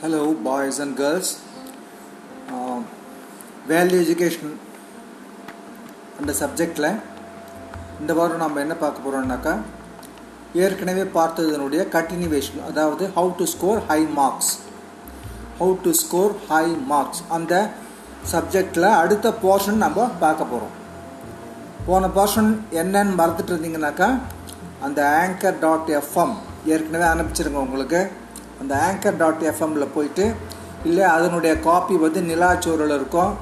Hello, boys and girls. Um, value education அந்த சப்ஜெக்டில் இந்த வாரம் நம்ம என்ன பார்க்க போகிறோம்னாக்கா ஏற்கனவே பார்த்ததனுடைய கண்டினியூவேஷன் அதாவது how to score high marks how to score high marks அந்த சப்ஜெக்டில் அடுத்த போர்ஷன் நம்ம பார்க்க போகிறோம் போன போர்ஷன் என்னன்னு மறந்துட்டு இருந்தீங்கனாக்கா அந்த ஆங்கர் டாட் எஃப்எம் ஏற்கனவே அனுப்பிச்சிருங்க உங்களுக்கு. அந்த ஆங்கர் டாட் எஃப்எம்மில் போயிட்டு இல்லை அதனுடைய காப்பி வந்து நிலாச்சோரில் இருக்கும்.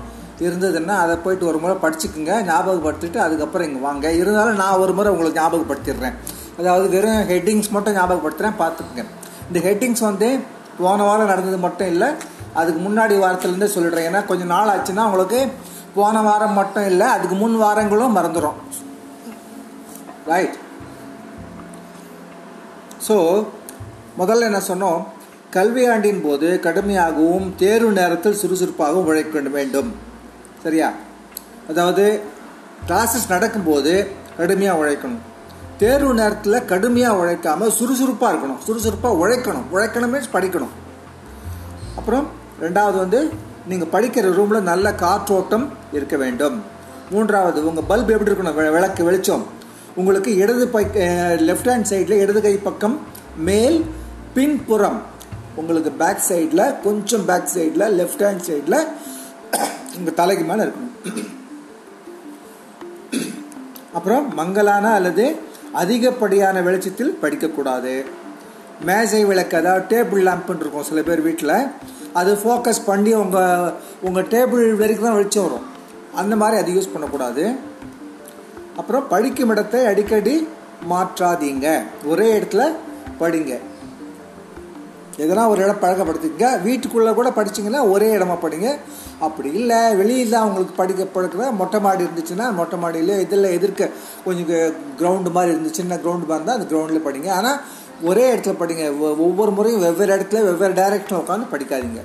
இருந்ததுன்னா அதை போயிட்டு ஒரு முறை படிச்சுக்குங்க ஞாபகப்படுத்திட்டு அதுக்கப்புறம் இங்கே வாங்க. இருந்தாலும் நான் ஒரு முறை உங்களுக்கு ஞாபகப்படுத்திடுறேன். அதாவது வெறும் ஹெட்டிங்ஸ் மட்டும் ஞாபகப்படுத்துகிறேன் பார்த்துக்குங்க. இந்த ஹெட்டிங்ஸ் வந்து போன வாரம் நடந்தது மட்டும் இல்லை அதுக்கு முன்னாடி வாரத்துலேருந்தே சொல்லிடுறேன். ஏன்னா கொஞ்சம் நாள் ஆச்சுன்னா உங்களுக்கு போன வாரம் மட்டும் இல்லை அதுக்கு முன் வாரங்களும் மறந்துடும் ரைட் ஸோ முதல்ல என்ன சொன்னோம்? கல்வியாண்டின் போது கடுமையாகவும் தேர்வு நேரத்தில் சுறுசுறுப்பாகவும் உழைக்க வேண்டும் சரியா? அதாவது கிளாஸஸ் நடக்கும்போது கடுமையாக உழைக்கணும். தேர்வு நேரத்தில் கடுமையாக உழைக்காமல் சுறுசுறுப்பாக இருக்கணும். சுறுசுறுப்பாக உழைக்கணும். உழைக்கணும் மீன்ஸ் படிக்கணும். அப்புறம் ரெண்டாவது வந்து நீங்கள் படிக்கிற ரூமில் நல்ல காற்றோட்டம் இருக்க வேண்டும். மூன்றாவது உங்கள் பல்ப் எப்படி இருக்கணும்? விளக்கு வெளிச்சம். உங்களுக்கு இடது பை லெஃப்ட் ஹேண்ட் சைடில் இடது கை பக்கம் மேல் பின்புறம். உங்களுக்கு பேக் சைடில் கொஞ்சம் பேக் சைடில் லெஃப்ட் ஹேண்ட் சைடில் உங்கள் தலைக்கு மேலே இருக்கணும். அப்புறம் மங்கலான அல்லது அதிகப்படியான வெளிச்சத்தில் படிக்கக்கூடாது. மேசை விளக்கு அதாவது டேபிள் லேம்ப்னு இருக்கும் சில பேர் வீட்டில் அது ஃபோக்கஸ் பண்ணி உங்கள் உங்கள் டேபிள் வரைக்கும் தான் வெளிச்சம் வரும். அந்த மாதிரி அது யூஸ் பண்ணக்கூடாது. அப்புறம் படிக்கும் இடத்தை அடிக்கடி மாற்றாதீங்க. ஒரே இடத்துல படிங்க. எதனா ஒரு இடம் பழக்கப்படுத்திங்க வீட்டுக்குள்ளே கூட படிச்சிங்கன்னா ஒரே இடமா படிங்க. அப்படி இல்லை. வெளியில் அவங்களுக்கு படிக்க பழக்கிற மொட்டை மாடி இருந்துச்சுன்னா மொட்டை மாடியில் இதில் எதிர்க்க கொஞ்சம் கிரவுண்டு மாதிரி இருந்துச்சு சின்ன கிரவுண்டு மாதிரி இருந்தால் அந்த கிரவுண்டில் படிங்க. ஆனால் ஒரே இடத்துல படிங்க. ஒவ்வொரு முறையும் வெவ்வேறு இடத்துல வெவ்வேறு டைரக்ஷன் உட்காந்து படிக்காதீங்க.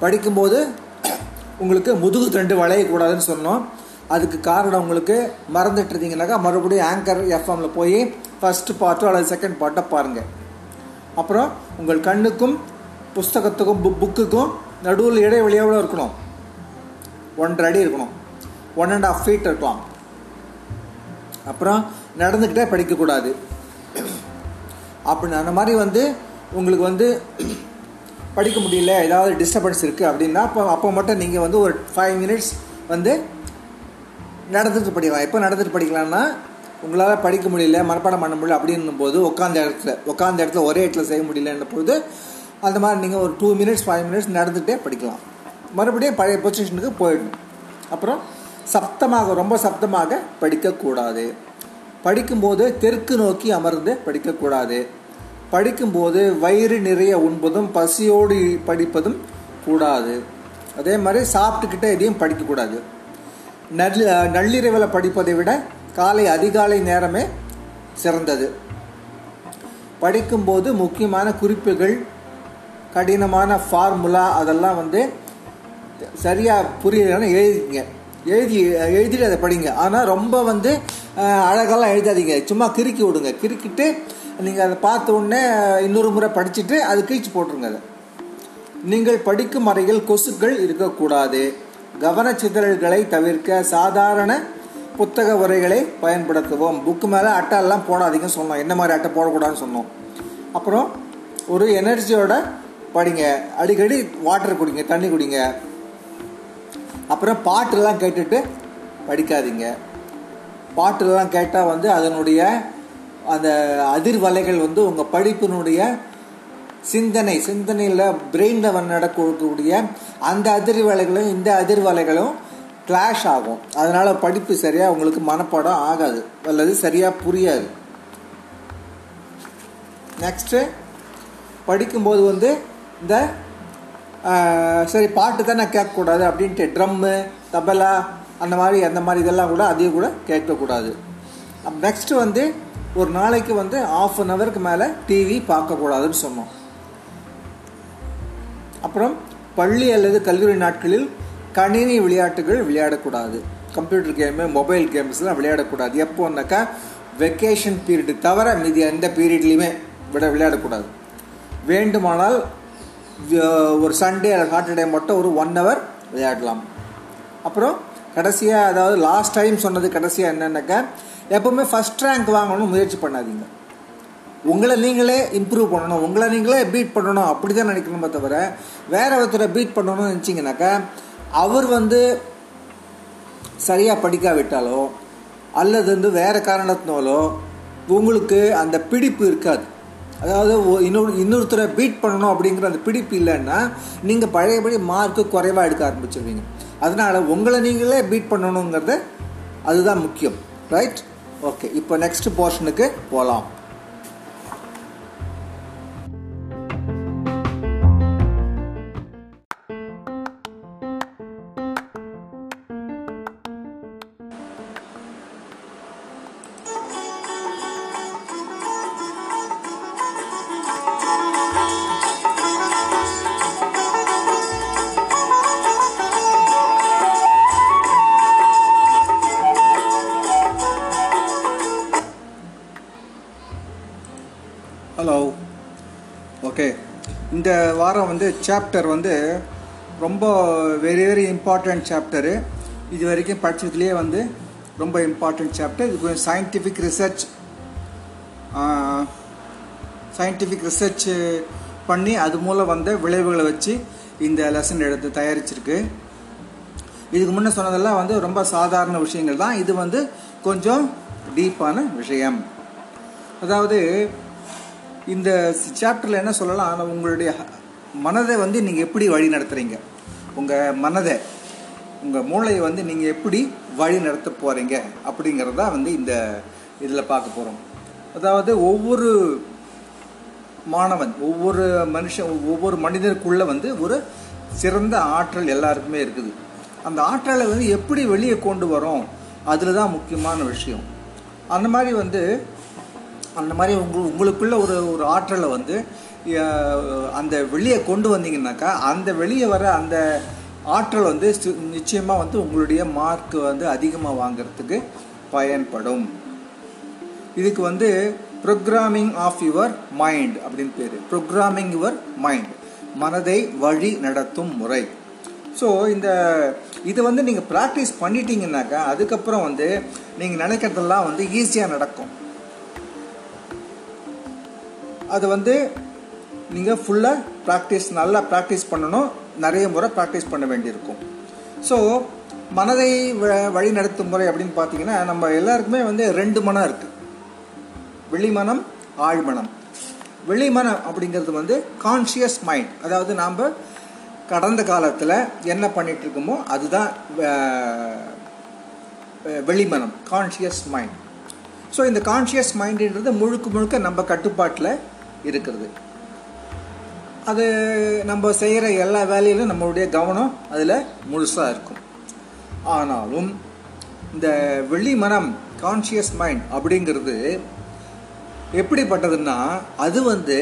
படிக்கும்போது உங்களுக்கு முதுகு தண்டு வளையக்கூடாதுன்னு சொன்னோம். அதுக்கு காரணம் உங்களுக்கு மறந்துட்டு இருந்தீங்கன்னாக்கா மறுபடியும் ஆங்கர் எஃப்எம்ல போய் ஃபஸ்ட்டு பார்ட்டோ அல்லது செகண்ட் பார்ட்டோ பாருங்கள் அப்புறம் உங்கள் கண்ணுக்கும் புஸ்தகத்துக்கும் புக் புக்குக்கும் நடுவில் இடைவெளி எவ்வளோ இருக்கணும்? ஒன்றரை அடி இருக்கணும். ஒன் அண்ட் ஆஃப் ஃபீட் இருக்கலாம். அப்புறம் நடந்துக்கிட்டே படிக்கக்கூடாது. அப்படி அந்த மாதிரி வந்து உங்களுக்கு வந்து படிக்க முடியல ஏதாவது டிஸ்டர்பன்ஸ் இருக்குது அப்படின்னா அப்போ அப்போ மட்டும் நீங்கள் வந்து ஒரு ஃபைவ் மினிட்ஸ் வந்து நடந்துட்டு படிக்கலாம். எப்போ நடந்துட்டு படிக்கலாம்னா உங்களால் படிக்க முடியல மனப்பாடம் பண்ண முடியல அப்படின்னும் போது உட்காந்த இடத்துல உட்காந்த இடத்துல ஒரே இடத்துல செய்ய முடியலன்ற போது அந்த மாதிரி நீங்கள் ஒரு டூ மினிட்ஸ் ஃபைவ் மினிட்ஸ் நடந்துகிட்டே படிக்கலாம். மறுபடியும் பழைய பொசிஷனுக்கு போயிடணும். அப்புறம் சப்தமாக ரொம்ப சப்தமாக படிக்கக்கூடாது. படிக்கும்போது தெற்கு நோக்கி அமர்ந்து படிக்கக்கூடாது. படிக்கும்போது வயிறு நிறைய உண்பதும் பசியோடு படிப்பதும் கூடாது. அதே மாதிரி சாப்பிட்டுக்கிட்டே எதையும் படிக்கக்கூடாது. நல் நள்ளிரவில் படிப்பதை விட காலை அதிகாலை நேரமே சிறந்தது. படிக்கும்போது முக்கியமான குறிப்புகள் கடினமான ஃபார்முலா அதெல்லாம் வந்து சரியாக புரியலன்னு எழுதிங்க எழுதி எழுதிட்டு அதை படிங்க. ஆனால் ரொம்ப வந்து அழகெல்லாம் எழுதாதீங்க. சும்மா கிறுக்கி விடுங்க. கிறுக்கிட்டு நீங்கள் அதை பார்த்த உடனே இன்னொரு முறை படிச்சுட்டு அது கீழ்ச்சி போட்டுருங்க அதை. நீங்கள் படிக்கும் அறையில் கொசுக்கள் இருக்கக்கூடாது. கவனச்சிதறல்களை தவிர்க்க சாதாரண புத்தக உரைகளை பயன்படுத்துவோம். புக்கு மேலே அட்டை எல்லாம் போடாதீங்கன்னு சொன்னோம். என்ன மாதிரி அட்டை போடக்கூடாதுன்னு சொன்னோம். அப்புறம் ஒரு எனர்ஜியோட படிங்க. அடிக்கடி வாட்டர் குடிங்க தண்ணி குடிங்க. அப்புறம் பாட்டெல்லாம் கேட்டுட்டு படிக்காதீங்க. பாட்டெல்லாம் கேட்டால் வந்து அதனுடைய அந்த அதிர்வலைகள் வந்து உங்கள் படிப்பினுடைய சிந்தனை சிந்தனையில் பிரெயினில் நடக்கக்கூடிய அந்த அதிர்வலைகளும் இந்த அதிர்வலைகளும் கிளாஷ் ஆகும். அதனால் படிப்பு சரியாக உங்களுக்கு மனப்பாடம் ஆகாது. அல்லது சரியாக புரியாது. நெக்ஸ்ட்டு படிக்கும்போது வந்து இந்த சரி பாட்டு தானே கேட்கக்கூடாது அப்படின்ட்டு ட்ரம்மு தபலா அந்த மாதிரி அந்த மாதிரி இதெல்லாம் கூட அதையும் கூட கேட்கக்கூடாது. நெக்ஸ்ட்டு வந்து ஒரு நாளைக்கு வந்து ஆஃப் அன் ஹவருக்கு மேலே டிவி பார்க்கக்கூடாதுன்னு சொன்னோம். அப்புறம் பள்ளி அல்லது கல்லூரி நாட்களில் கணினி விளையாட்டுகள் விளையாடக்கூடாது. கம்ப்யூட்டர் கேமு மொபைல் கேம்ஸ்லாம் விளையாடக்கூடாது. எப்போன்னாக்கா வெக்கேஷன் பீரியடு தவிர மீதி எந்த பீரியட்லேயுமே விட விளையாடக்கூடாது. வேண்டுமானால் ஒரு சண்டே அல்லது சாட்டர்டே மட்டும் ஒரு ஒன் ஹவர் விளையாடலாம். அப்புறம் கடைசியாக அதாவது லாஸ்ட் டைம் சொன்னது கடைசியாக என்னென்னாக்கா எப்போவுமே ஃபஸ்ட் ரேங்க் வாங்கணும்னு முயற்சி பண்ணாதீங்க. உங்களை நீங்களே இம்ப்ரூவ் பண்ணணும் உங்களை நீங்களே பீட் பண்ணணும் அப்படி தான் நினைக்கணுமே தவிர வேற ஒருத்தரை பீட் பண்ணணும்னு நினச்சிங்கனாக்கா அவர் வந்து சரியாக படிக்காவிட்டாலோ அல்லது வந்து வேறு காரணத்தினாலோ உங்களுக்கு அந்த பிடிப்பு இருக்காது. அதாவது இன்னொரு இன்னொருத்தரை பீட் பண்ணணும் அப்படிங்கிற அந்த பிடிப்பு இல்லைன்னா நீங்கள் பழையபடி மார்க்கு குறைவாக எடுக்க ஆரம்பிச்சிருவீங்க. அதனால் உங்களை நீங்களே பீட் பண்ணணுங்கிறது அதுதான் முக்கியம். ரைட் ஓகே இப்போ நெக்ஸ்ட் போர்ஷனுக்கு போகலாம் இந்த வாரம் வந்து சாப்டர் வந்து ரொம்ப வெரி வெரி இம்பார்ட்டண்ட் சாப்டரு இது வரைக்கும் படிச்சதுலேயே வந்து ரொம்ப இம்பார்ட்டண்ட் சாப்டர் இது கொஞ்சம் சயின்டிஃபிக் ரிசர்ச் சயின்டிஃபிக் ரிசர்ச் பண்ணி அது மூலம் வந்த விளைவுகளை வச்சு இந்த லெசன் எடுத்து தயாரிச்சிருக்கு. இதுக்கு முன்னே சொன்னதெல்லாம் வந்து ரொம்ப சாதாரண விஷயங்கள் தான். இது வந்து கொஞ்சம் டீப்பான விஷயம். அதாவது இந்த சாப்டரில் என்ன சொல்லலாம்? ஆனால் உங்களுடைய மனதை வந்து நீங்கள் எப்படி வழி நடத்துகிறீங்க உங்கள் மனதை உங்கள் மூளையை வந்து நீங்கள் எப்படி வழி நடத்த போகிறீங்க அப்படிங்கிறது தான் வந்து இந்த இதில் பார்க்க போகிறோம் அதாவது ஒவ்வொரு மாணவன் ஒவ்வொரு மனுஷன் ஒவ்வொரு மனிதருக்குள்ளே வந்து ஒரு சிறந்த ஆற்றல் எல்லாருக்குமே இருக்குது. அந்த ஆற்றலை வந்து எப்படி வெளியே கொண்டு வரோம்? அதில் தான் முக்கியமான விஷயம். அந்த மாதிரி வந்து அந்த மாதிரி உங்க உங்களுக்குள்ள ஒரு ஒரு ஆற்றலை வந்து அந்த வெளியே கொண்டு வந்தீங்கன்னாக்கா அந்த வெளியே வர அந்த ஆற்றல் வந்து நிச்சயமாக வந்து உங்களுடைய மார்க் வந்து அதிகமாக வாங்குறதுக்கு பயன்படும். இதுக்கு வந்து ப்ரோக்ராமிங் ஆஃப் யுவர் மைண்ட் அப்படின்னு பேர். ப்ரோக்ராமிங் யுவர் மைண்ட் மனதை வழி நடத்தும் முறை. ஸோ இந்த இது வந்து நீங்கள் ப்ராக்டிஸ் பண்ணிட்டீங்கன்னாக்கா அதுக்கப்புறம் வந்து நீங்கள் நினைக்கிறதெல்லாம் வந்து ஈஸியாக நடக்கும். அது வந்து நீங்கள் ஃபுல்லாக ப்ராக்டிஸ் நல்லா ப்ராக்டிஸ் பண்ணணும். நிறைய முறை ப்ராக்டிஸ் பண்ண வேண்டியிருக்கும். ஸோ மனதை வ- வழி நடத்தும் முறை அப்படின்னு பார்த்தீங்கன்னா நம்ம எல்லாருக்குமே வந்து ரெண்டு மனம் இருக்குது வெளிமனம் ஆழ்மனம். வெளிமனம் அப்படிங்கிறது வந்து கான்ஷியஸ் மைண்ட் அதாவது நாம் கடந்த காலத்தில் என்ன பண்ணிகிட்டு இருக்கோமோ அதுதான் வெளிமனம் கான்ஷியஸ் மைண்ட் ஸோ இந்த கான்ஷியஸ் மைண்டுன்றது முழுக்க முழுக்க நம்ம கட்டுப்பாட்டில் இருக்கிறது. அது நம்ம செய்கிற எல்லா வேலையிலும் நம்மளுடைய கவனம் அதில் முழுசாக இருக்கும். ஆனாலும் இந்த வெள்ளி மனம் கான்ஷியஸ் மைண்ட் அப்படிங்கிறது எப்படிப்பட்டதுன்னா அது வந்து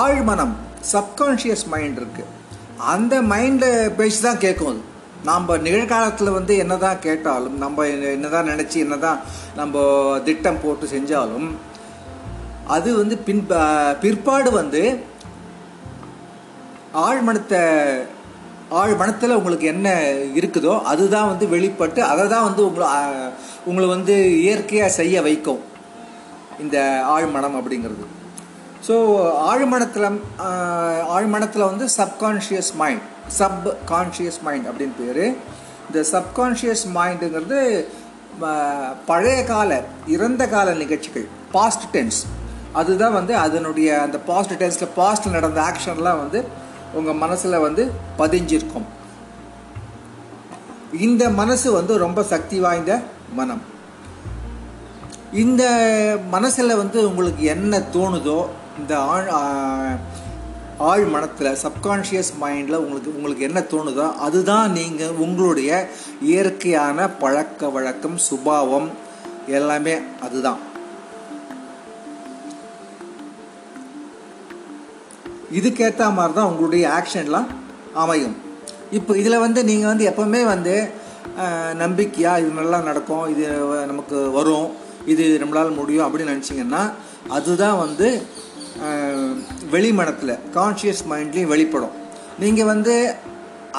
ஆழ்மனம் சப்கான்ஷியஸ் மைண்ட் இருக்குது அந்த மைண்டை பேசி தான் கேட்கும் அது. நாம் நிகழ்காலத்தில் வந்து என்னதான் கேட்டாலும் நம்ம என்னதான் நினச்சி என்னதான் நம்ம திட்டம் போட்டு செஞ்சாலும் அது வந்து பின் பிற்பாடு வந்து ஆழ்மனத்தை ஆழ்மனத்தில் உங்களுக்கு என்ன இருக்குதோ அதுதான் வந்து வெளிப்பட்டு அதை தான் வந்து உங்களை உங்களை வந்து இயற்கையாக செய்ய வைக்கும். இந்த ஆழ்மனம் அப்படிங்கிறது. ஸோ ஆழ்மனத்தில் ஆழ்மனத்தில் வந்து subconscious mind subconscious mind அப்படின்னு பேர். இந்த சப்கான்ஷியஸ் மைண்டுங்கிறது பழைய கால இறந்த கால நிகழ்ச்சிகள் பாஸ்ட் டென்ஸ் அதுதான் வந்து அதனுடைய அந்த பாஸ்ட் டென்ஸில் பாஸ்ட்டில் நடந்த ஆக்ஷன்லாம் வந்து உங்கள் மனசில் வந்து பதிஞ்சிருக்கும். இந்த மனசு வந்து ரொம்ப சக்தி வாய்ந்த மனம். இந்த மனசில் வந்து உங்களுக்கு என்ன தோணுதோ இந்த ஆழ் ஆழ் மனத்தில் சப்கான்ஷியஸ் மைண்டில் உங்களுக்கு உங்களுக்கு என்ன தோணுதோ அதுதான் நீங்கள் உங்களுடைய இயற்கையான பழக்க வழக்கம் சுபாவம் எல்லாமே அதுதான். இதுக்கேற்ற மாதிரி தான் உங்களுடைய ஆக்ஷன்லாம் அமையும். இப்போ இதில் வந்து நீங்கள் வந்து எப்போவுமே வந்து நம்பிக்கையாக இது நல்லா நடக்கும் இது நமக்கு வரும் இது நம்மளால் முடியும் அப்படின்னு நினச்சிங்கன்னா அதுதான் வந்து வெளிமனத்தில் கான்ஷியஸ் மைண்ட்லேயும் வெளிப்படும். நீங்கள் வந்து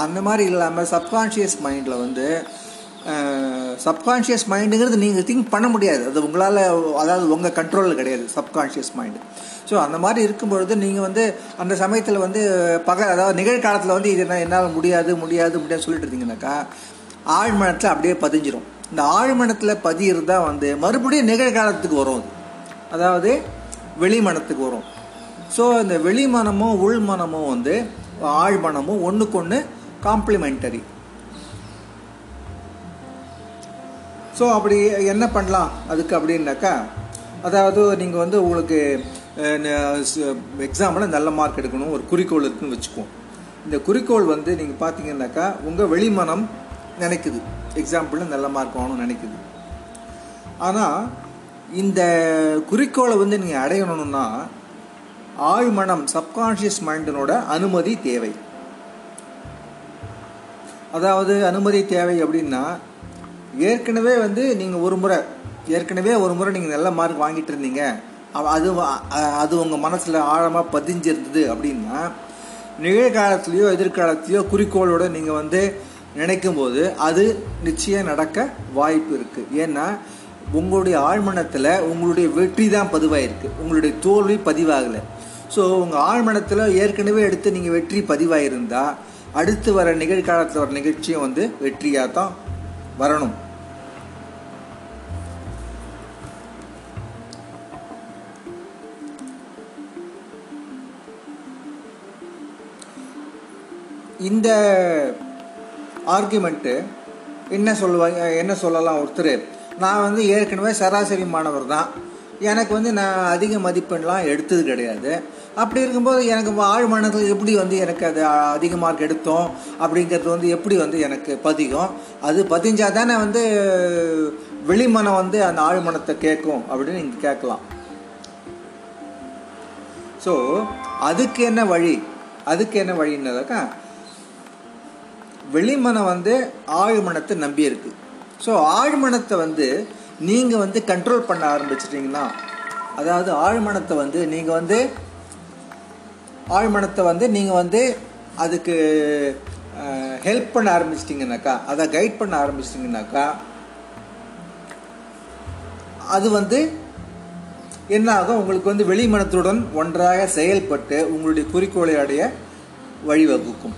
அந்த மாதிரி இல்லாமல் சப்கான்ஷியஸ் மைண்டில் வந்து சப்கான்ஷியஸ் மைண்டுங்கிறது நீங்கள் திங்க் பண்ண முடியாது. அது உங்களால் அதாவது உங்கள் கண்ட்ரோலில் கிடையாது. சப்கான்ஷியஸ் மைண்டு ஸோ அந்த மாதிரி இருக்கும்பொழுது நீங்கள் வந்து அந்த சமயத்தில் வந்து பகல் அதாவது நிகழ்காலத்தில் வந்து இது என்ன என்னால் முடியாது முடியாது முடியாது சொல்லிட்டு இருந்தீங்கன்னாக்கா ஆழ்மனத்தில் அப்படியே பதிஞ்சிரும். இந்த ஆழ்மனத்தில் பதியிறது தான் வந்து மறுபடியும் நிகழ்காலத்துக்கு வரும் அது. அதாவது வெளிமனத்துக்கு வரும். ஸோ இந்த வெளிமனமும் உள்மனமும் வந்து ஆழ்மனமும் ஒன்றுக்கு ஒன்று காம்ப்ளிமெண்டரி ஸோ அப்படி என்ன பண்ணலாம்? அதுக்கு அப்படின்னாக்கா அதாவது நீங்கள் வந்து உங்களுக்கு எக்ஸாமில் நல்ல மார்க் எடுக்கணும் ஒரு குறிக்கோள் இருக்குன்னு வச்சுக்குவோம். இந்த குறிக்கோள் வந்து நீங்கள் பார்த்தீங்கன்னாக்கா உங்கள் வெளிமனம் நினைக்குது. எக்ஸாம்பிளில் நல்ல மார்க் ஆகணும்னு நினைக்குது. ஆனால் இந்த குறிக்கோளை வந்து நீங்கள் அடையணும்னா ஆழ்மனம் சப்கான்ஷியஸ் மைண்டினோட அனுமதி தேவை. அதாவது அனுமதி தேவை அப்படின்னா ஏற்கனவே வந்து நீங்கள் ஒரு முறை ஏற்கனவே ஒரு முறை நீங்கள் நல்ல மார்க் வாங்கிட்டு இருந்தீங்க. அது அது உங்கள் மனசில் ஆழமாக பதிஞ்சிருந்தது அப்படின்னா நிகழ்காலத்துலேயோ எதிர்காலத்துலேயோ குறிக்கோளோட நீங்கள் வந்து நினைக்கும் போது அது நிச்சயம் நடக்க வாய்ப்பு இருக்குது ஏன்னா உங்களுடைய ஆழ்மனத்தில் உங்களுடைய வெற்றி தான் பதிவாயிருக்கு. உங்களுடைய தோல்வி பதிவாகலை. ஸோ உங்கள் ஆழ்மனத்தில் ஏற்கனவே எடுத்து நீங்கள் வெற்றி பதிவாயிருந்தால் அடுத்து வர நிகழ்காலத்தில் வர நிகழ்ச்சியும் வந்து வெற்றியாக தான் வரணும். இந்த ஆர்குமெண்ட்டு என்ன சொல்லுவாங்க என்ன சொல்லலாம் ஒருத்தர்? நான் வந்து ஏற்கனவே சராசரி மாணவர் தான் எனக்கு வந்து நான் அதிக மதிப்பெண்லாம் எடுத்தது கிடையாது. அப்படி இருக்கும்போது எனக்கு ஆழ்மனத்தில் எப்படி வந்து எனக்கு அது அதிக மார்க் எடுத்தோம்? அப்படிங்கிறது வந்து எப்படி வந்து எனக்கு பதியும்? அது பதிஞ்சால் தானே வந்து வெளிமனம் வந்து அந்த ஆழ்மனத்தை கேட்கும் அப்படின்னு நீங்கள் கேட்கலாம். ஸோ அதுக்கு என்ன வழி? அதுக்கு என்ன வழின்னதாக்கா வெளிமனம் வந்து ஆழ்மனத்தை நம்பி இருக்குது ஸோ ஆழ்மனத்தை வந்து நீங்கள் வந்து கண்ட்ரோல் பண்ண ஆரம்பிச்சிட்டிங்கன்னா அதாவது ஆழ்மனத்தை வந்து நீங்கள் வந்து ஆழ்மனத்தை வந்து நீங்கள் வந்து அதுக்கு ஹெல்ப் பண்ண ஆரம்பிச்சிட்டிங்கனாக்கா அதை கைட் பண்ண ஆரம்பிச்சிட்டிங்கனாக்கா அது வந்து என்ன ஆகும்? உங்களுக்கு வந்து வெளிமனத்துடன் ஒன்றாக செயல்பட்டு உங்களுடைய குறிக்கோளை அடைய வழிவகுக்கும்.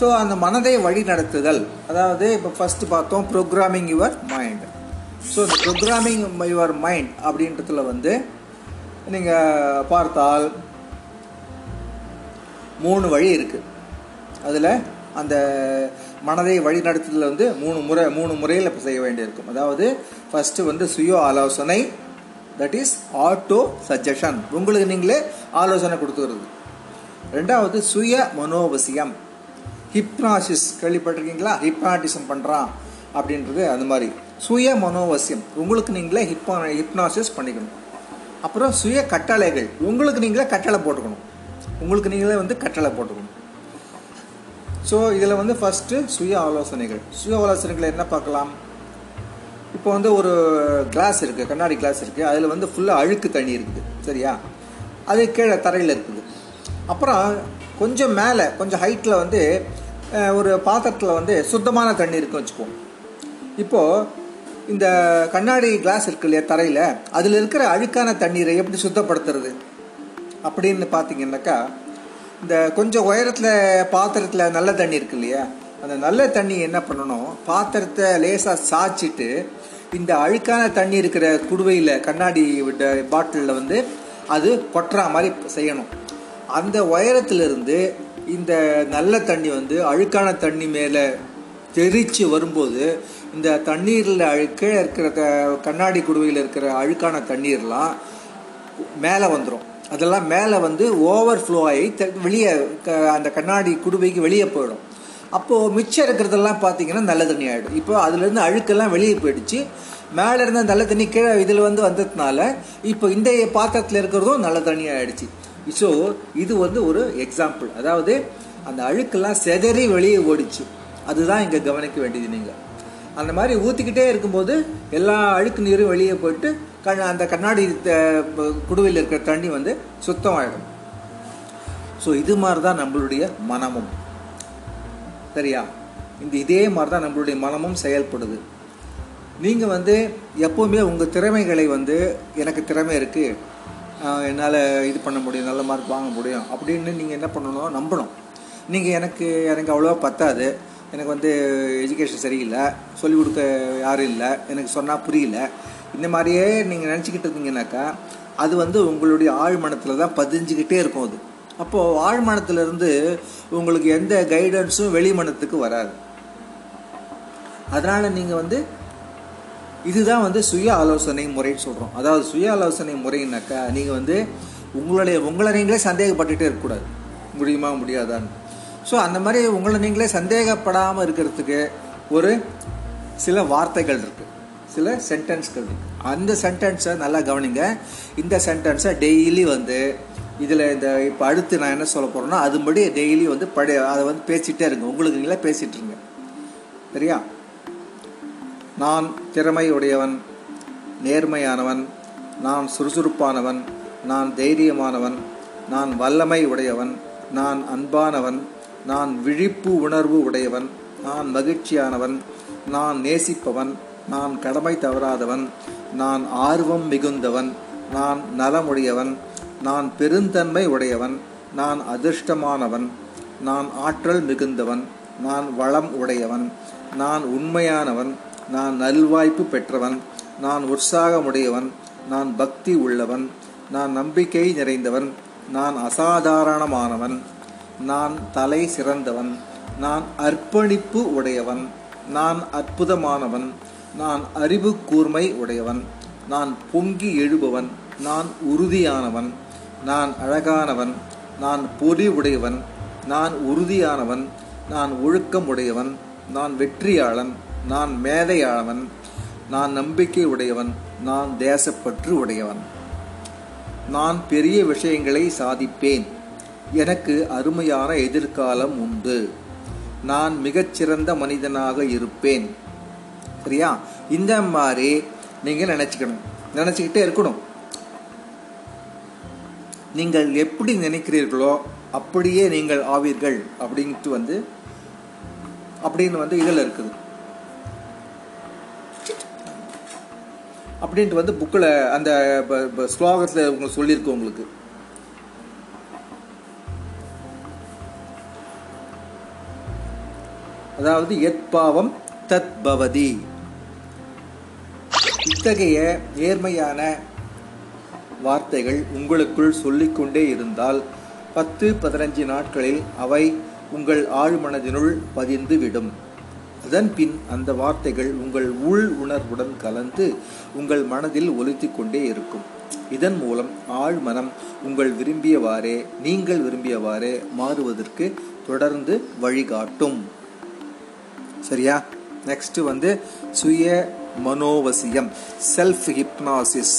ஸோ அந்த மனதை வழி நடத்துதல் அதாவது இப்போ ஃபஸ்ட்டு பார்த்தோம் ப்ரோக்ராமிங் யுவர் மைண்ட் ஸோ இந்த ப்ரோக்ராமிங் யுவர் மைண்ட் அப்படின்றதுல வந்து நீங்கள் பார்த்தால் மூணு வழி இருக்குது அதில் அந்த மனதை வழிநடத்துதல் வந்து மூணு முறை மூணு முறையில் இப்போ செய்ய வேண்டியிருக்கும். அதாவது ஃபஸ்ட்டு வந்து சுய ஆலோசனை தட் இஸ் ஆட்டோ சஜஷன் உங்களுக்கு நீங்களே ஆலோசனை கொடுத்துக்கிறது. ரெண்டாவது சுய மனோவசியம். ஹிப்னாசிஸ் கேள்விப்பட்டிருக்கீங்களா? ஹிப்னாட்டிசம் பண்ணுறான் அப்படின்றது அந்த மாதிரி. சுய மனோவசியம். உங்களுக்கு நீங்களே ஹிப்பா ஹிப்னாசிஸ் பண்ணிக்கணும். அப்புறம் சுய கட்டளைகள். உங்களுக்கு நீங்களே கட்டளை போட்டுக்கணும். உங்களுக்கு நீங்களே வந்து கட்டளை போட்டுக்கணும். ஸோ இதில் வந்து ஃபஸ்ட்டு சுய ஆலோசனைகள். சுய ஆலோசனைகள் என்ன பார்க்கலாம்? இப்போ வந்து ஒரு கிளாஸ் இருக்குது கண்ணாடி கிளாஸ் இருக்குது அதில் வந்து ஃபுல்லாக அழுக்கு தண்ணி இருக்குது. சரியா? அது கீழே தரையில் இருக்குது. அப்புறம் கொஞ்சம் மேலே கொஞ்சம் ஹைட்டில் வந்து ஒரு பாத்திரத்தில் வந்து சுத்தமான தண்ணி இருக்குன்னு வச்சுக்குவோம் இப்போது இந்த கண்ணாடி கிளாஸ் இருக்கு இல்லையா தரையில் அதில் இருக்கிற அழுக்கான தண்ணீரை எப்படி சுத்தப்படுத்துறது? அப்படின்னு பார்த்தீங்கன்னாக்கா இந்த கொஞ்சம் உயரத்தில் பாத்திரத்தில் நல்ல தண்ணி இருக்கு இல்லையா? அந்த நல்ல தண்ணி என்ன பண்ணணும்? பாத்திரத்தை லேசாக சாய்ச்சிட்டு இந்த அழுக்கான தண்ணி இருக்கிற குடுவையில் கண்ணாடி விட்ட பாட்டிலில் வந்து அது கொட்டுற மாதிரி செய்யணும். அந்த உயரத்திலிருந்து இந்த நல்ல தண்ணி வந்து அழுக்கான தண்ணி மேலே தெரிச்சு வரும்போது இந்த தண்ணீரில் அழுக்க இருக்கிற க- கண்ணாடி குடுவையில் இருக்கிற அழுக்கான தண்ணீர்லாம் மேலே வந்துடும் அதெல்லாம் மேலே வந்து ஓவர் ஃப்ளோ ஆகி த- வெளியே க- அந்த கண்ணாடி குடுவைக்கு வெளியே போயிடும். அப்போது மிச்சம் இருக்கிறதெல்லாம் பார்த்தீங்கன்னா நல்ல தண்ணி ஆகிடும் இப்போ அதுலேருந்து அழுக்கெல்லாம் வெளியே போயிடுச்சு. மேலே இருந்த நல்ல தண்ணி கீழே இதில் வந்து வந்ததுனால இப்போ இந்த பாத்திரத்தில் இருக்கிறதும் நல்ல தண்ணி ஆகிடுச்சு ஸோ இது வந்து ஒரு எக்ஸாம்பிள் அதாவது அந்த அழுக்கெல்லாம் செதறி வெளியே ஓடிச்சு. அதுதான் இங்கே கவனிக்க வேண்டியது நீங்கள் அந்த மாதிரி ஊற்றிக்கிட்டே இருக்கும்போது எல்லா அழுக்கு நீரும் வெளியே போயிட்டு கண் அந்த கண்ணாடி த- குடுவையில் இருக்கிற தண்ணி வந்து சுத்தமாயிடும். ஸோ இது மாதிரி தான் நம்மளுடைய மனமும். சரியா? இந்த இதே மாதிரி தான் நம்மளுடைய மனமும் செயல்படுது. நீங்கள் வந்து எப்போவுமே உங்கள் திறமைகளை வந்து எனக்கு திறமை இருக்குது என்னால் இது பண்ண முடியும் நல்ல மார்க் வாங்க முடியும். அப்படின்னு நீங்கள் என்ன பண்ணணும்? நம்பணும். நீங்கள் எனக்கு எனக்கு அவ்வளோவா பத்தாது. எனக்கு வந்து எஜுகேஷன் சரியில்லை. சொல்லிக் கொடுக்க யாரும் இல்லை. எனக்கு சொன்னால் புரியல. இந்த மாதிரியே நீங்கள் நினச்சிக்கிட்டு இருந்தீங்கன்னாக்கா அது வந்து உங்களுடைய ஆழ்மனத்தில் தான் பதிஞ்சுக்கிட்டே இருக்கும் அது. அப்போது ஆழ்மனத்திலிருந்து உங்களுக்கு எந்த கைடன்ஸும் வெளிமனத்துக்கு வராது. அதனால் நீங்கள் வந்து இதுதான் வந்து சுய ஆலோசனை முறைன்னு சொல்கிறோம் அதாவது சுய ஆலோசனை முறைனாக்கா நீங்கள் வந்து உங்களுடைய உங்களை நீங்களே சந்தேகப்பட்டுகிட்டே இருக்கக்கூடாது. முடியுமா முடியாதான்னு. ஸோ அந்த மாதிரி உங்களை நீங்களே சந்தேகப்படாமல் இருக்கிறதுக்கு ஒரு சில வார்த்தைகள் இருக்குது சில சென்டென்ஸ்கள் இருக்குது அந்த சென்டென்ஸை நல்லா கவனிங்க. இந்த சென்டென்ஸை டெய்லி வந்து இதில் இந்த இப்போ அடுத்து நான் என்ன சொல்ல போகிறேன்னா அதுபடி டெய்லி வந்து படி அதை வந்து பேசிகிட்டே இருங்க. உங்களுக்கு நீங்களே பேசிகிட்டு இருங்க. சரியா? நான் திறமை உடையவன் நேர்மையானவன் நான் சுறுசுறுப்பானவன் நான் தைரியமானவன் நான் வல்லமை உடையவன் நான் அன்பானவன் நான் விழிப்பு உணர்வு உடையவன் நான் மகிழ்ச்சியானவன் நான் நேசிப்பவன் நான் கடமை தவறாதவன் நான் ஆர்வம் மிகுந்தவன் நான் நலமுடையவன் நான் பெருந்தன்மை உடையவன் நான் அதிர்ஷ்டமானவன் நான் ஆற்றல் மிகுந்தவன் நான் வளம் உடையவன் நான் உண்மையானவன் நான் நல்வாய்ப்பு பெற்றவன் நான் உற்சாகமுடையவன் நான் பக்தி உள்ளவன் நான் நம்பிக்கை நிறைந்தவன் நான் அசாதாரணமானவன். நான் தலை சிறந்தவன். நான் அர்ப்பணிப்பு உடையவன். நான் அற்புதமானவன். நான் அறிவு கூர்மை உடையவன். நான் பொங்கி எழுபவன். நான் உறுதியானவன். நான் அழகானவன். நான் பொறி உடையவன். நான் உறுதியானவன். நான் ஒழுக்கம் உடையவன். நான் வெற்றியாளன். நான் மேதையாளவன் நான் நம்பிக்கை உடையவன். நான் தேசப்பற்று உடையவன். நான் பெரிய விஷயங்களை சாதிப்பேன். எனக்கு அருமையான எதிர்காலம் உண்டு. நான் மிகச்சிறந்த மனிதனாக இருப்பேன். சரியா? இந்த மாதிரி நீங்கள் நினச்சிக்கணும். நினச்சிக்கிட்டே இருக்கணும். நீங்கள் எப்படி நினைக்கிறீர்களோ அப்படியே நீங்கள் ஆவீர்கள் அப்படின்ட்டு வந்து அப்படின்னு வந்து இதில் இருக்குது. அப்படின்ட்டு வந்து புக்கில் அந்த ஸ்லோகத்தில் உங்களுக்கு சொல்லியிருக்கு உங்களுக்கு. அதாவது எத் பாவம் தத் பவதி இத்தகைய நேர்மையான வார்த்தைகள் உங்களுக்குள் சொல்லிக்கொண்டே இருந்தால் பத்து பதினஞ்சு நாட்களில் அவை உங்கள் ஆழ்மனதினுள் பதிந்து விடும் அதன் பின் அந்த வார்த்தைகள் உங்கள் உள் உணர்வுடன் கலந்து உங்கள் மனதில் ஒலித்துக் கொண்டே இருக்கும். இதன் மூலம் ஆழ்மனம் உங்கள் விரும்பியவாறே நீங்கள் விரும்பியவாறே மாறுவதற்கு தொடர்ந்து வழிகாட்டும். சரியா? நெக்ஸ்ட் வந்து சுய மனோவசியம் செல்ஃப் ஹிப்னாசிஸ்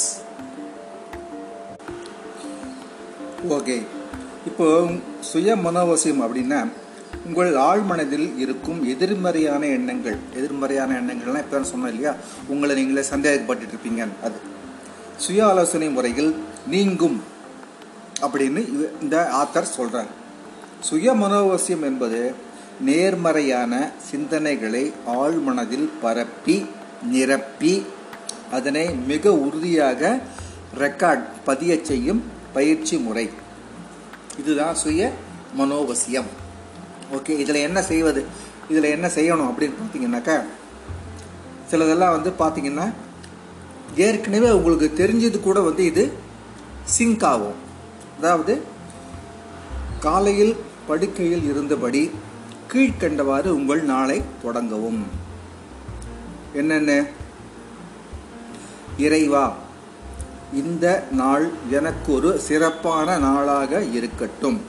ஓகே இப்போ சுய மனோவசியம் அப்படின்னா உங்கள் ஆழ்மனதில் இருக்கும் எதிர்மறையான எண்ணங்கள் எதிர்மறையான எண்ணங்கள்லாம் இப்போ சொன்னேன் இல்லையா? உங்களை நீங்களே சந்தேகப்பட்டு இருப்பீங்க அது. சுய ஆலோசனை முறையில் நீங்கும் அப்படின்னு இந்த ஆத்தர் சொல்றார். சுய மனோவசியம் என்பது நேர்மறையான சிந்தனைகளை ஆழ்மனதில் பரப்பி நிரப்பி அதனை மிக உறுதியாக ரெக்கார்ட் பதியச் செய்யும் பயிற்சி முறை. இதுதான் சுய மனோவசியம். ஓகே இதில் என்ன செய்வது? இதில் என்ன செய்யணும் அப்படின்னு பார்த்தீங்கன்னாக்கா சிலதெல்லாம் வந்து பார்த்தீங்கன்னா ஏற்கனவே உங்களுக்கு தெரிஞ்சது கூட வந்து இது சிங்க் ஆகும். அதாவது காலையில் படுக்கையில் இருந்தபடி கீழ்க்கண்டவாறு உங்கள் நாளை தொடங்கவும். என்னென்ன? இறைவா இந்த நாள் எனக்கு ஒரு சிறப்பான நாளாக இருக்கட்டும்.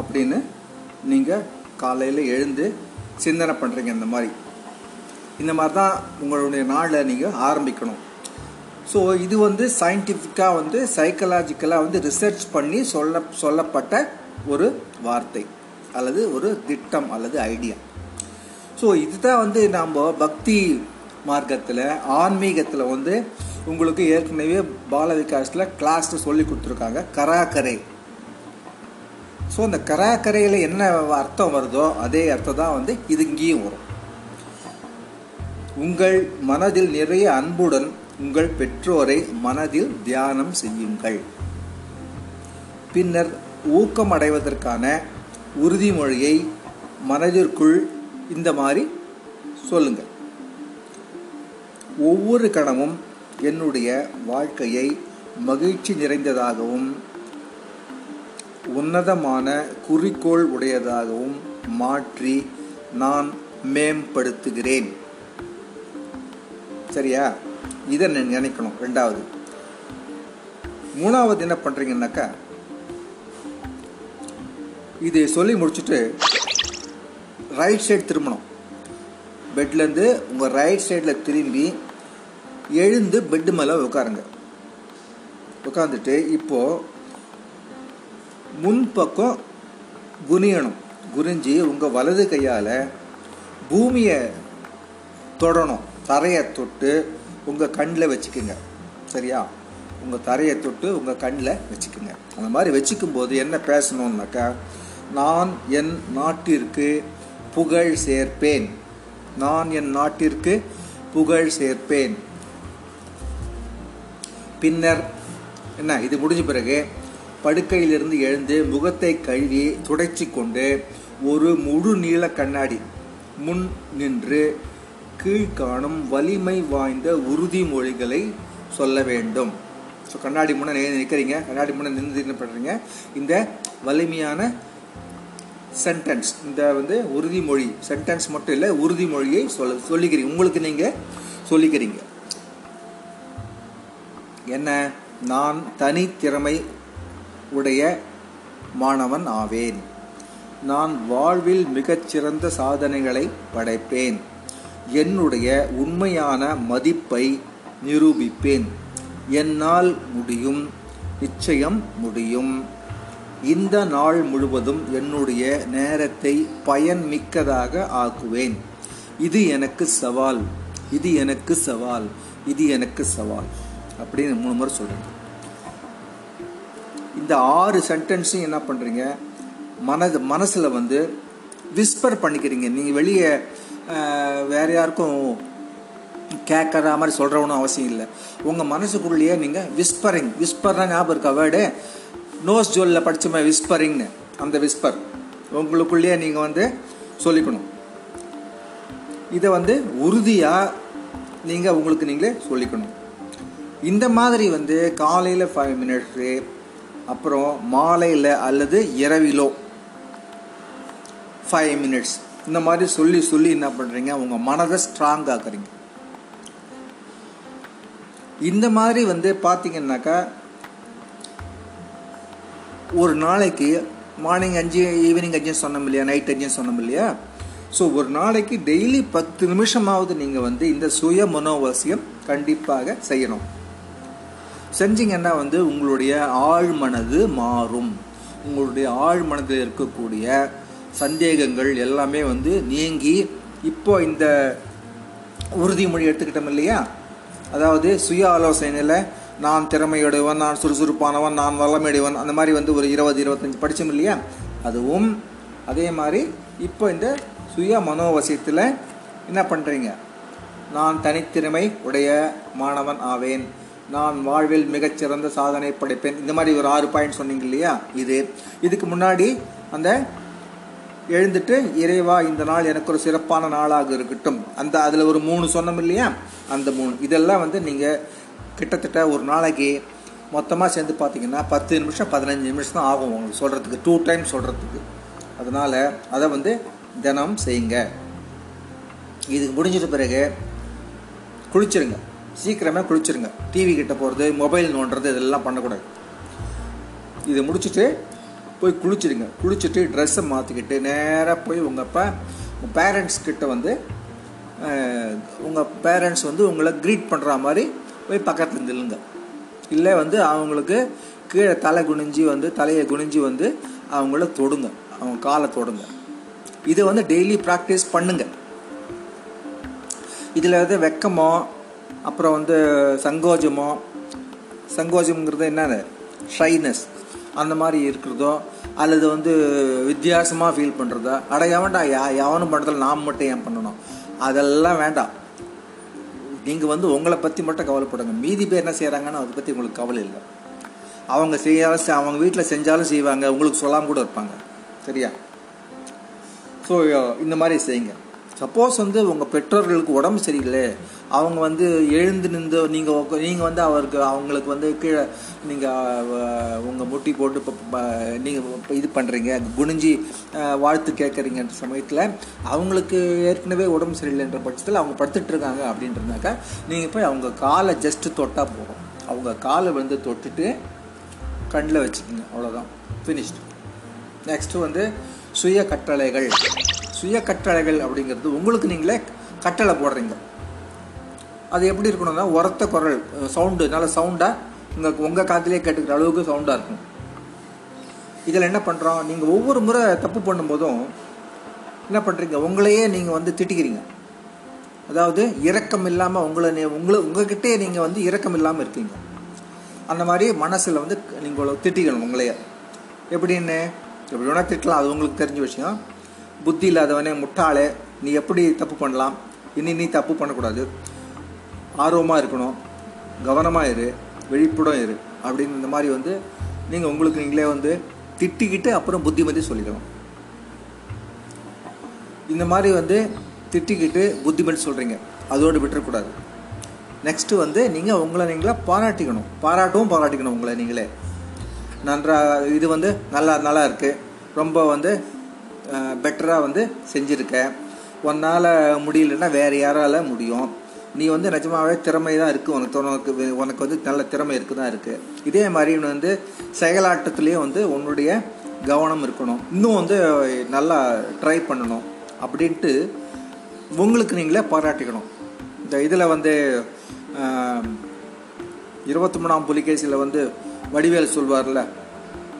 அப்படின்னு நீங்கள் காலையில் எழுந்து சிந்தனை பண்ணுறீங்க இந்த மாதிரி. இந்த மாதிரி தான் உங்களுடைய நாளை நீங்கள் ஆரம்பிக்கணும். ஸோ இது வந்து சயின்டிஃபிக்காக வந்து சைக்கலாஜிக்கலாக வந்து ரிசர்ச் பண்ணி சொல்ல சொல்லப்பட்ட ஒரு வார்த்தை. அல்லது ஒரு திட்டம் அல்லது ஐடியா ஸோ இதுதான் வந்து நாம் பக்தி மார்க்கத்தில் ஆன்மீகத்தில் வந்து உங்களுக்கு ஏற்கனவே பால விகாசத்தில் கிளாஸில் சொல்லி கொடுத்துருக்காங்க கராக்கரை. ஸோ அந்த கராக்கரையில் என்ன அர்த்தம் வருதோ அதே அர்த்தம் தான் வந்து இது இங்கேயும் வரும். உங்கள் மனதில் நிறைய அன்புடன் உங்கள் பெற்றோரை மனதில் தியானம் செய்யுங்கள். பின்னர் ஊக்கம் அடைவதற்கான உறுதிமொழியை மனதிற்குள் இந்த மாதிரி சொல்லுங்கள். ஒவ்வொரு கணமும் என்னுடைய வாழ்க்கையை மகிழ்ச்சி நிறைந்ததாகவும் உன்னதமான குறிக்கோள் உடையதாகவும் மாற்றி நான் மேம்படுத்துகிறேன். சரியா? இதை நினைக்கணும். ரெண்டாவது மூணாவது என்ன பண்ணுறீங்கன்னாக்கா இது சொல்லி முடிச்சுட்டு ரைட் சைடு திரும்பணும். பெட்லேருந்து உங்கள் ரைட் சைடில் திரும்பி எழுந்து பெட்டு மேலே உட்காருங்க. உட்காந்துட்டு இப்போது முன்பக்கம் குனியணும். குனிஞ்சு உங்கள் வலது கையால் பூமியை தொடணும். தரையை தொட்டு உங்கள் கண்ணில் வச்சுக்குங்க. சரியா? உங்கள் தரையை தொட்டு உங்கள் கண்ணில் வச்சுக்குங்க. அந்த மாதிரி வச்சுக்கும் போது என்ன பேசணுன்னாக்கா நான் என் நாட்டிற்கு புகழ் சேர்ப்பேன் நான் என் நாட்டிற்கு புகழ் சேர்ப்பேன் பின்னர் என்ன இது முடிஞ்ச பிறகு படுக்கையிலிருந்து எழுந்து முகத்தை கழுவி துடைச்சி கொண்டு ஒரு முழு நீள கண்ணாடி முன் நின்று கீழ்காணும் வலிமை வாய்ந்த உறுதிமொழிகளை சொல்ல வேண்டும் ஸோ கண்ணாடி முன்னே நிற்கிறீங்க கண்ணாடி முன்னே நின்று என்ன பண்ணுறீங்க இந்த வலிமையான சென்டென்ஸ் இந்த வந்து உறுதிமொழி. சென்டென்ஸ் மட்டும் இல்லை உறுதிமொழியை சொல்ல சொல்லிக்கிறீங்க. உங்களுக்கு நீங்கள் சொல்லிக்கிறீங்க. என்ன? நான் தனித்திறமை உடைய மாணவன் ஆவேன். நான் வாழ்வில் மிகச்சிறந்த சாதனைகளை படைப்பேன். என்னுடைய உண்மையான மதிப்பை நிரூபிப்பேன். என்னால் முடியும் நிச்சயம் முடியும். இந்த நாள் முழுவதும் என்னுடைய நேரத்தை பயன்மிக்கதாக ஆக்குவேன். இது எனக்கு சவால். இது எனக்கு சவால். இது எனக்கு சவால். அப்படின்னு மூணு முறை சொல்கிறேன் இந்த ஆறு சென்டென்ஸையும் என்ன பண்ணுறீங்க மனது மனசில் வந்து விஸ்பர் பண்ணிக்கிறீங்க. நீங்கள் வெளியே வேற யாருக்கும் கேட்குற மாதிரி சொல்கிறவனும் அவசியம் இல்லை. உங்கள் மனசுக்குள்ளேயே நீங்கள் விஸ்பரிங் விஸ்பர்னா ஞாபகம் இருக்கா? வேர்டு நோஸ் ஜோலில் படித்தோமே விஸ்பரிங்னு அந்த விஸ்பர் உங்களுக்குள்ளேயே நீங்கள் வந்து சொல்லிக்கணும். இதை வந்து உறுதியாக நீங்கள் உங்களுக்கு நீங்களே சொல்லிக்கணும். இந்த மாதிரி வந்து காலையில் ஃபைவ் மினிட்ஸு அப்புறம் மாலையில் அல்லது இரவிலோ ஃபைவ் மினிட்ஸ் இந்த மாதிரி சொல்லி சொல்லி என்ன பண்ணுறீங்க உங்கள் மனதை ஸ்ட்ராங் ஆக்குறீங்க. இந்த மாதிரி வந்து பார்த்தீங்கன்னாக்கா ஒரு நாளைக்கு மார்னிங் அஞ்சு ஈவினிங் அஞ்சு சொன்னோம் இல்லையா? நைட் அஞ்சு சொன்னோம் இல்லையா? ஸோ ஒரு நாளைக்கு டெய்லி பத்து நிமிஷமாவது நீங்கள் வந்து இந்த சுய மனோவாசியம் கண்டிப்பாக செய்யணும். செஞ்சீங்கன்னா வந்து உங்களுடைய ஆழ்மனது மாறும். உங்களுடைய ஆழ்மனதில் இருக்கக்கூடிய சந்தேகங்கள் எல்லாமே வந்து நீங்கி இப்போ இந்த உறுதிமொழி எடுத்துக்கிட்டோம் இல்லையா? அதாவது சுய ஆலோசனையில் நான் திறமையுடையவன் நான் சுறுசுறுப்பானவன் நான் வல்லமையுடையவன். அந்த மாதிரி வந்து ஒரு இருபது இருபத்தஞ்சி படித்தோம் இல்லையா? அதுவும் அதே மாதிரி இப்போ இந்த சுய மனோவசியத்தில் என்ன பண்ணுறீங்க நான் தனித்திறமை உடைய மாணவன் ஆவேன். நான் வாழ்வில் மிகச்சிறந்த சாதனை படைப்பேன். இந்த மாதிரி ஒரு ஆறு பாயிண்ட் சொன்னீங்க இல்லையா? இது. இதுக்கு முன்னாடி அந்த எழுந்துட்டு இறைவா இந்த நாள் எனக்கு ஒரு சிறப்பான நாளாக இருக்கட்டும். அந்த அதில் ஒரு மூணு சொன்னோம் இல்லையா? அந்த மூணு. இதெல்லாம் வந்து நீங்கள் கிட்டத்தட்ட ஒரு நாளைக்கு மொத்தமாக சேர்ந்து பார்த்தீங்கன்னா பத்து நிமிஷம் பதினஞ்சு நிமிஷம் தான் ஆகும் உங்களுக்கு சொல்கிறதுக்கு டூ டைம் சொல்கிறதுக்கு அதனால் அதை வந்து தினம் செய்யுங்க. இது முடிஞ்சிட்ட பிறகு குளிச்சிருங்க. சீக்கிரமே குளிச்சிருங்க. டிவி கிட்ட போகிறது மொபைல் நோண்டுறது இதெல்லாம் பண்ணக்கூடாது. இதை முடிச்சுட்டு போய் குளிச்சிடுங்க குளிச்சுட்டு ட்ரெஸ்ஸை மாற்றிக்கிட்டு நேராக போய் உங்கள் அப்பா பேரண்ட்ஸ் கிட்ட வந்து உங்கள் பேரண்ட்ஸ் வந்து உங்களை க்ரீட் பண்ணுற மாதிரி போய் பக்கத்தில் நில்லுங்க. இல்லை வந்து அவங்களுக்கு கீழே தலை குனிஞ்சி வந்து தலையை குனிஞ்சி வந்து அவங்கள தொடுங்க. அவங்க காலை தொடுங்க. இதை வந்து டெய்லி ப்ராக்டிஸ் பண்ணுங்க. இதில் வந்து வெக்கமோ அப்புறம் வந்து சங்கோஜமோ சங்கோஜம்ங்கிறது என்னது? ஷைனஸ் அந்த மாதிரி இருக்கிறதோ அல்லது வந்து வித்தியாசமாக ஃபீல் பண்ணுறதோ அட எவன்டா யா எவனும் பண்ணுறதில்ல நாம் மட்டும் ஏன் பண்ணணும்? அதெல்லாம் வேண்டாம். நீங்கள் வந்து உங்களை பற்றி மட்டும் கவலைப்படுங்க. மீதி பேர் என்ன செய்கிறாங்கன்னு அதை பற்றி உங்களுக்கு கவலை இல்லை. அவங்க செய்யாலும் அவங்க வீட்டில் செஞ்சாலும் செய்வாங்க. உங்களுக்கு சொல்லாமல் கூட இருப்பாங்க. சரியா? ஸோ இந்த மாதிரி செய்யுங்க. சப்போஸ் வந்து உங்கள் பெற்றோர்களுக்கு உடம்பு சரியில்லை. அவங்க வந்து எழுந்து நின்று நீங்கள் நீங்கள் வந்து அவருக்கு அவங்களுக்கு வந்து கீழே நீங்கள் உங்கள் முட்டி போட்டு இப்போ நீங்கள் இது பண்ணுறீங்க குனிஞ்சி வாழ்த்து கேட்குறீங்கன்ற சமயத்தில் அவங்களுக்கு ஏற்கனவே உடம்பு சரியில்லைன்ற பட்சத்தில் அவங்க படுத்துட்டு இருக்காங்க நீங்கள் போய் அவங்க காலை ஜஸ்ட்டு தொட்டால் போகும் அவங்க காலை வந்து தொட்டுட்டு கண்ணில் வச்சுக்கோங்க அவ்வளோதான் ஃபினிஷ்டு நெக்ஸ்ட்டு வந்து சுய கட்டளைகள் சுய கட்டளைகள் அப்படிங்கிறது உங்களுக்கு நீங்களே கட்டளை போடுறீங்க. அது எப்படி இருக்கணும்னா உரத்த குரல் சவுண்டு நல்ல சவுண்டாக உங்கள் உங்கள் காத்திலே கேட்டுக்கிற அளவுக்கு சவுண்டாக இருக்கும் இதில் என்ன பண்ணுறோம் நீங்கள் ஒவ்வொரு முறை தப்பு பண்ணும்போதும் என்ன பண்ணுறீங்க உங்களையே நீங்கள் வந்து திட்டிக்கிறீங்க. அதாவது இரக்கம் இல்லாமல் உங்களை நீ- உங்களை உங்ககிட்டே நீங்கள் வந்து இரக்கம் இல்லாமல் இருக்கீங்க. அந்த மாதிரி மனசில் வந்து நீங்கள் திட்டிக்கணும் உங்களையே. எப்படின்னு? எப்படி வேணால் திட்டலாம். அது உங்களுக்கு தெரிஞ்ச விஷயம். புத்தி இல்லாதவனே முட்டாளே நீ எப்படி தப்பு பண்ணலாம்? இனி நீ தப்பு பண்ணக்கூடாது. ஆர்வமாக இருக்கணும். கவனமாக இரு. விழிப்புடன் இரு. அப்படின்னு இந்த மாதிரி வந்து நீங்கள் உங்களுக்கு நீங்களே வந்து திட்டிக்கிட்டு அப்புறம் புத்திமதி சொல்லிக்கணும் இந்த மாதிரி வந்து திட்டிக்கிட்டு புத்திமதி சொல்கிறீங்க அதோடு விட்டுறக்கூடாது. நெக்ஸ்ட்டு வந்து நீங்கள் உங்களை நீங்களே பாராட்டிக்கணும். பாராட்டவும் பாராட்டிக்கணும் உங்களை நீங்களே. நன்றாக இது வந்து நல்லா நல்லா இருக்குது ரொம்ப வந்து பெட்டராக வந்து செஞ்சுருக்கேன் உன்னால் முடியலன்னா வேறு யாரால் முடியும்? நீ வந்து நிஜமாவே திறமை தான் இருக்குது உனக்கு உனக்கு உனக்கு வந்து நல்ல திறமை இருக்குது தான் இருக்குது இதே மாதிரி வந்து செயலாட்டத்துலேயும் வந்து உன்னுடைய கவனம் இருக்கணும். இன்னும் வந்து நல்லா ட்ரை பண்ணணும் அப்படின்ட்டு உங்களுக்கு நீங்களே பாராட்டிக்கணும். இந்த இதில் வந்து இருபத்தி மூணாம் புலிகேசியில் வந்து வடிவேல் சொல்வார்ல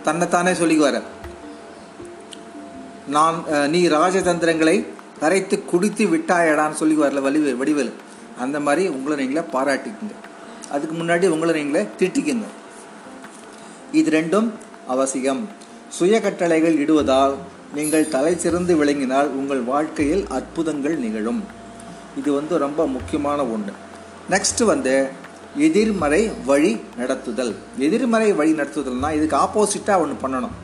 தன்னைத்தானே சொல்லிக்குவார். நான் நீ ராஜதந்திரங்களை கரைத்து குடித்து விட்டாயடான்னு சொல்லிக்குவார்ல வடிவேல் வடிவேல். அந்த மாதிரி உங்களை நீங்களே பாராட்டிக்குங்க. அதுக்கு முன்னாடி உங்களை நீங்களே திட்டிக்குங்க. இது ரெண்டும் அவசியம். சுய கட்டளைகள் இடுவதால் நீங்கள் தலை சிறந்து விளங்கினால் உங்கள் வாழ்க்கையில் அற்புதங்கள் நிகழும். இது வந்து ரொம்ப முக்கியமான ஒன்று நெக்ஸ்ட் வந்து எதிர்மறை வழி நடத்துதல். எதிர்மறை வழி நடத்துதல்னால் இதுக்கு ஆப்போசிட்டாக ஒன்று பண்ணணும்.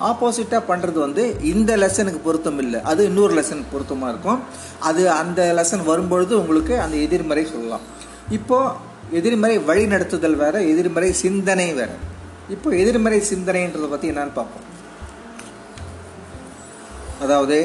ஆப்போசிட்டாக பண்ணுறது வந்து இந்த லெசனுக்கு பொருத்தம் இல்லை. அது இன்னொரு லெசனுக்கு பொருத்தமாக இருக்கும். அது அந்த லெசன் வரும்பொழுது உங்களுக்கு அந்த எதிர்மறை சொல்லலாம். இப்போது எதிர்மறை வழி நடத்துதல் வேறு எதிர்மறை சிந்தனை வேறு. இப்போ எதிர்மறை சிந்தனைன்றதை பற்றி என்னான்னு பார்ப்போம். அதாவது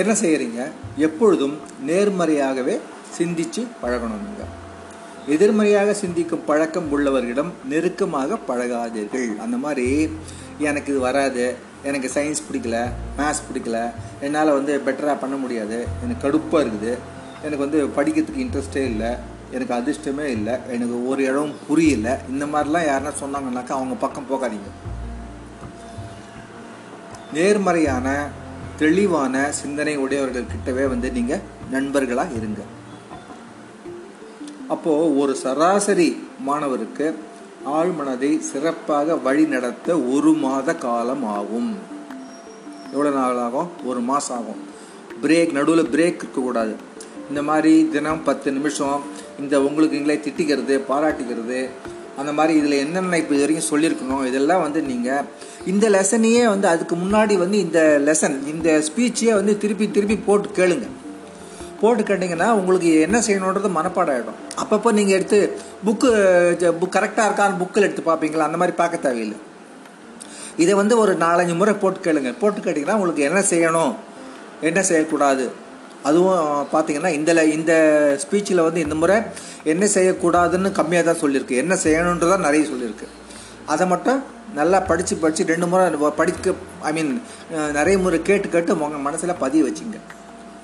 என்ன செய்கிறீங்க எப்பொழுதும் நேர்மறையாகவே சிந்திச்சு பழகணும் எதிர்மறையாக சிந்திக்கும் பழக்கம் உள்ளவர்களிடம் நெருக்கமாக பழகாதீர்கள். அந்த மாதிரி எனக்கு இது வராது. எனக்கு சயின்ஸ் பிடிக்கல. மேத்ஸ் பிடிக்கல. என்னால் வந்து பெட்டராக பண்ண முடியாது. எனக்கு கடுப்பாக இருக்குது. எனக்கு வந்து படிக்கிறதுக்கு இன்ட்ரெஸ்டே இல்லை. எனக்கு அதிர்ஷ்டமே இல்லை. எனக்கு ஒரு இடம் புரியல. இந்த மாதிரிலாம் யாருன்னா சொன்னாங்கன்னாக்கா அவங்க பக்கம் போகாதீங்க. நேர்மறையான தெளிவான சிந்தனை உடையவர்கள் கிட்டவே வந்து நீங்கள் நண்பர்களாக இருங்க. அப்போது ஒரு சராசரி மாணவருக்கு ஆழ்மனதை சிறப்பாக வழி நடத்த ஒரு மாத காலம் ஆகும். எவ்வளோ நாள் ஆகும்? ஒரு மாதம் ஆகும். பிரேக் நடுவில் பிரேக் இருக்கக்கூடாது இந்த மாதிரி தினம் பத்து நிமிஷம் இந்த உங்களுக்கு நீங்களே திட்டிக்கிறது பாராட்டிக்கிறது அந்த மாதிரி இதில் என்னென்ன இப்போ இது வரைக்கும் சொல்லியிருக்கணும் இதெல்லாம் வந்து நீங்கள் இந்த லெசனையே வந்து அதுக்கு முன்னாடி வந்து இந்த லெசன் இந்த ஸ்பீச்சையே வந்து திருப்பி திருப்பி போட்டு கேளுங்க. போட்டு கேட்டிங்கன்னா உங்களுக்கு என்ன செய்யணுன்றது மனப்பாடம் ஆகிடும் அப்பப்போ நீங்கள் எடுத்து புக்கு புக் கரெக்டாக இருக்கான்னு புக்கில் எடுத்து பார்ப்பீங்களா? அந்த மாதிரி பார்க்க தேவையில்லை. இதை வந்து ஒரு நாலஞ்சு முறை போட்டு கேளுங்க. போட்டு கேட்டிங்கன்னா உங்களுக்கு என்ன செய்யணும்? என்ன செய்யக்கூடாது? அதுவும் பார்த்தீங்கன்னா இந்த இந்த ஸ்பீச்சில் வந்து இந்த முறை என்ன செய்யக்கூடாதுன்னு கம்மியாக தான் சொல்லியிருக்கு என்ன செய்யணுன்றதான் நிறைய சொல்லியிருக்கு அதை மட்டும் நல்லா படித்து படித்து ரெண்டு முறை படிக்க ஐ மீன் நிறைய முறை கேட்டு கேட்டு உங்கள் மனசில் பதிய வச்சுங்க.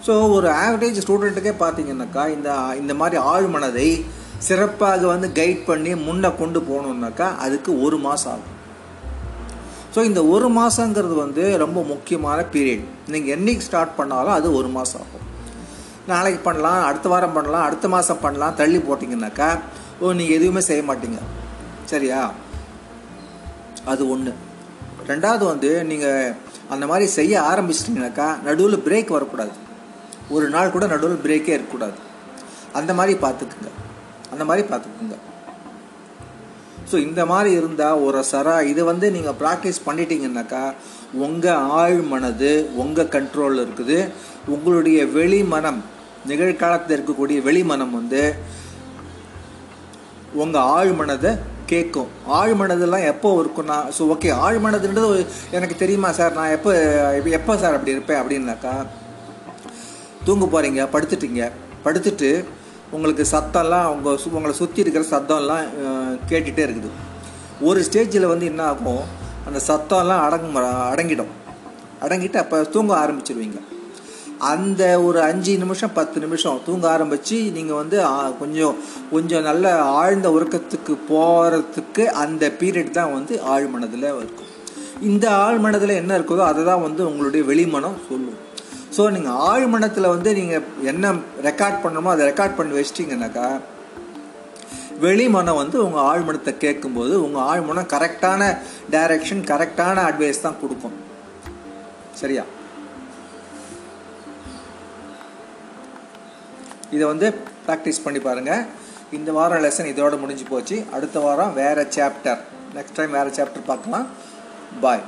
ஸோ ஒரு ஆவரேஜ் ஸ்டூடெண்ட்டுக்கே பார்த்தீங்கன்னாக்கா இந்த இந்த மாதிரி ஆழ்மனதை சிறப்பாக வந்து கைட் பண்ணி முன்னே கொண்டு போகணுன்னாக்கா அதுக்கு ஒரு மாதம் ஆகும். ஸோ இந்த ஒரு மாதங்கிறது வந்து ரொம்ப முக்கியமான பீரியட் நீங்கள் என்றைக்கு ஸ்டார்ட் பண்ணாலும் அது ஒரு மாதம் ஆகும். நாளைக்கு பண்ணலாம் அடுத்த வாரம் பண்ணலாம் அடுத்த மாதம் பண்ணலாம் தள்ளி போட்டிங்கனாக்கா ஓ நீங்கள் எதுவுமே செய்ய மாட்டீங்க. சரியா? அது ஒன்று ரெண்டாவது வந்து நீங்கள் அந்த மாதிரி செய்ய ஆரம்பிச்சிட்டிங்கனாக்கா நடுவில் பிரேக் வரக்கூடாது. ஒரு நாள் கூட நடுவில் பிரேக்கே இருக்கக்கூடாது. அந்த மாதிரி பார்த்துக்குங்க. அந்த மாதிரி பார்த்துக்குங்க. ஸோ இந்த மாதிரி இருந்தால் ஒரு சரா இது வந்து நீங்கள் ப்ராக்டிஸ் பண்ணிட்டீங்கன்னாக்கா உங்கள் ஆழ் மனது உங்கள் கண்ட்ரோலில் இருக்குது. உங்களுடைய வெளி மனம் நிகழ்காலத்தில் இருக்கக்கூடிய வெளி மனம் வந்து உங்கள் ஆழ் மனதை கேட்கும் ஆழ் மனதெல்லாம் எப்போ இருக்குன்னா ஸோ ஓகே ஆழ் மனதுன்றது எனக்கு தெரியுமா சார் நான் எப்போ எப்போ சார் அப்படி இருப்பேன் அப்படின்னாக்கா தூங்க போகிறீங்க படுத்துட்டீங்க படுத்துட்டு உங்களுக்கு சத்தம்லாம் அவங்க சு உங்களை சுற்றி இருக்கிற சத்தம்லாம் கேட்டுகிட்டே இருக்குது. ஒரு ஸ்டேஜில் வந்து என்ன ஆகும் அந்த சத்தம்லாம் அடங்கு அடங்கிடும். அடங்கிட்டு அப்போ தூங்க ஆரம்பிச்சிருவீங்க. அந்த ஒரு அஞ்சு நிமிஷம் பத்து நிமிஷம் தூங்க ஆரம்பித்து நீங்கள் வந்து கொஞ்சம் கொஞ்சம் நல்ல ஆழ்ந்த உறக்கத்துக்கு போகிறதுக்கு அந்த பீரியட் தான் வந்து ஆழ்மனதில் இருக்கும். இந்த ஆழ்மனதில் என்ன இருக்குதோ அதை தான் வந்து உங்களுடைய வெளிமனம் சொல்லும். ஸோ நீங்கள் ஆழ்மனத்தில் வந்து நீங்கள் என்ன ரெக்கார்ட் பண்ணணுமோ அதை ரெக்கார்ட் பண்ணி வச்சிட்டிங்கனாக்கா வெளிமனம் வந்து உங்கள் ஆழ்மனத்தை கேட்கும்போது உங்கள் ஆழ்மனம் கரெக்டான டைரக்ஷன் கரெக்டான அட்வைஸ் தான் கொடுக்கும். சரியா? இதை வந்து ப்ராக்டிஸ் பண்ணி பாருங்கள் இந்த வாரம் லெசன் இதோட முடிஞ்சு போச்சு. அடுத்த வாரம் வேறு சாப்டர் நெக்ஸ்ட் டைம் வேறு சாப்டர் பார்க்கலாம். பாய்